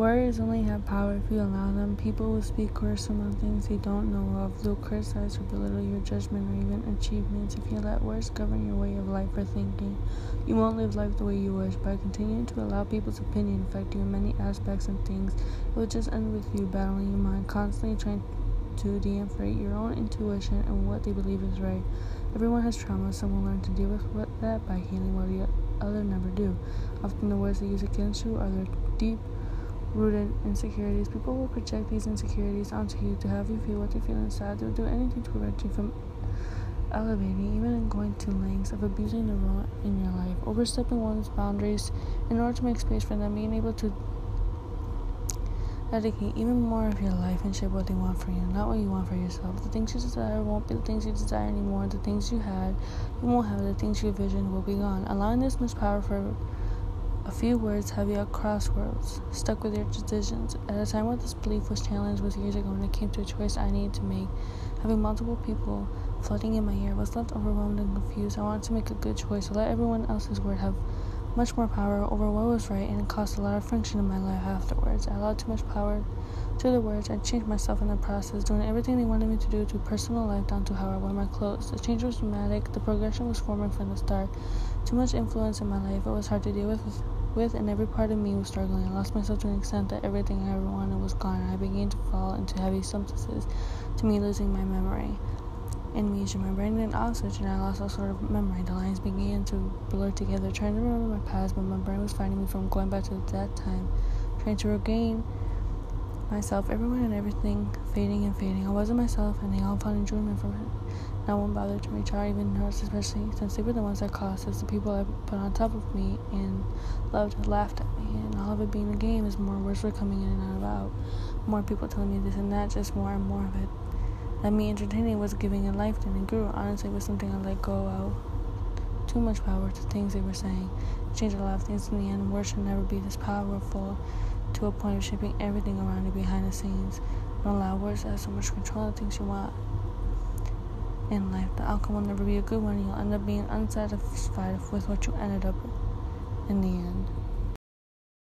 Words only have power if you allow them. People will speak cursive on things they don't know of. They'll criticize or belittle your judgment or even achievements. If you let words govern your way of life or thinking, you won't live life the way you wish. By continuing to allow people's opinion affect you in many aspects and things, it will just end with you battling your mind, constantly trying to de-inflate your own intuition and what they believe is right. Everyone has trauma. Some will learn to deal with that by healing while the other never do. Often the words they use against you are their deep rooted insecurities. People will project these insecurities onto you to have you feel what they feel inside. They'll do anything to prevent you from elevating, even going to lengths of abusing the role in your life, overstepping one's boundaries in order to make space for them, being able to dedicate even more of your life and shape what they want for you, not what you want for yourself. The things you desire won't be the things you desire anymore. The things you had, you won't have. The things you envisioned will be gone. Allowing this much power for a few words have you at crossroads, stuck with your decisions. At a time when this belief was challenged was years ago when it came to a choice I needed to make. Having multiple people flooding in my ear was left overwhelmed and confused. I wanted to make a good choice, so let everyone else's word have much more power over what was right, and it caused a lot of friction in my life afterwards. I allowed too much power to the words. I changed myself in the process, doing everything they wanted me to do to personal life down to how I wear my clothes. The change was dramatic. The progression was forming from the start. Too much influence in my life. It was hard to deal with with, and every part of me was struggling. I lost myself to an extent that everything I ever wanted was gone. I began to fall into heavy substances, to me losing my memory. Amnesia, my brain didn't oxygen, and I lost all sort of memory. The lines began to blur together, trying to remember my past, but my brain was fighting me from going back to that time, trying to regain myself, everyone and everything fading and fading. I wasn't myself, and they all found enjoyment from it. No one bothered to reach out, even nurses, especially since they were the ones that caused us. The people I put on top of me and loved and laughed at me, and all of it being a game is more words were coming in and out. About. More people telling me this and that, just more and more of it. That me entertaining was giving it life, and it grew. Honestly, was something I let go of. Too much power to things they were saying. Changed a lot of things in the end. Words should never be this powerful to a point of shaping everything around you behind the scenes. Don't allow words to have so much control of things you want in life. The outcome will never be a good one. You'll end up being unsatisfied with what you ended up in the end.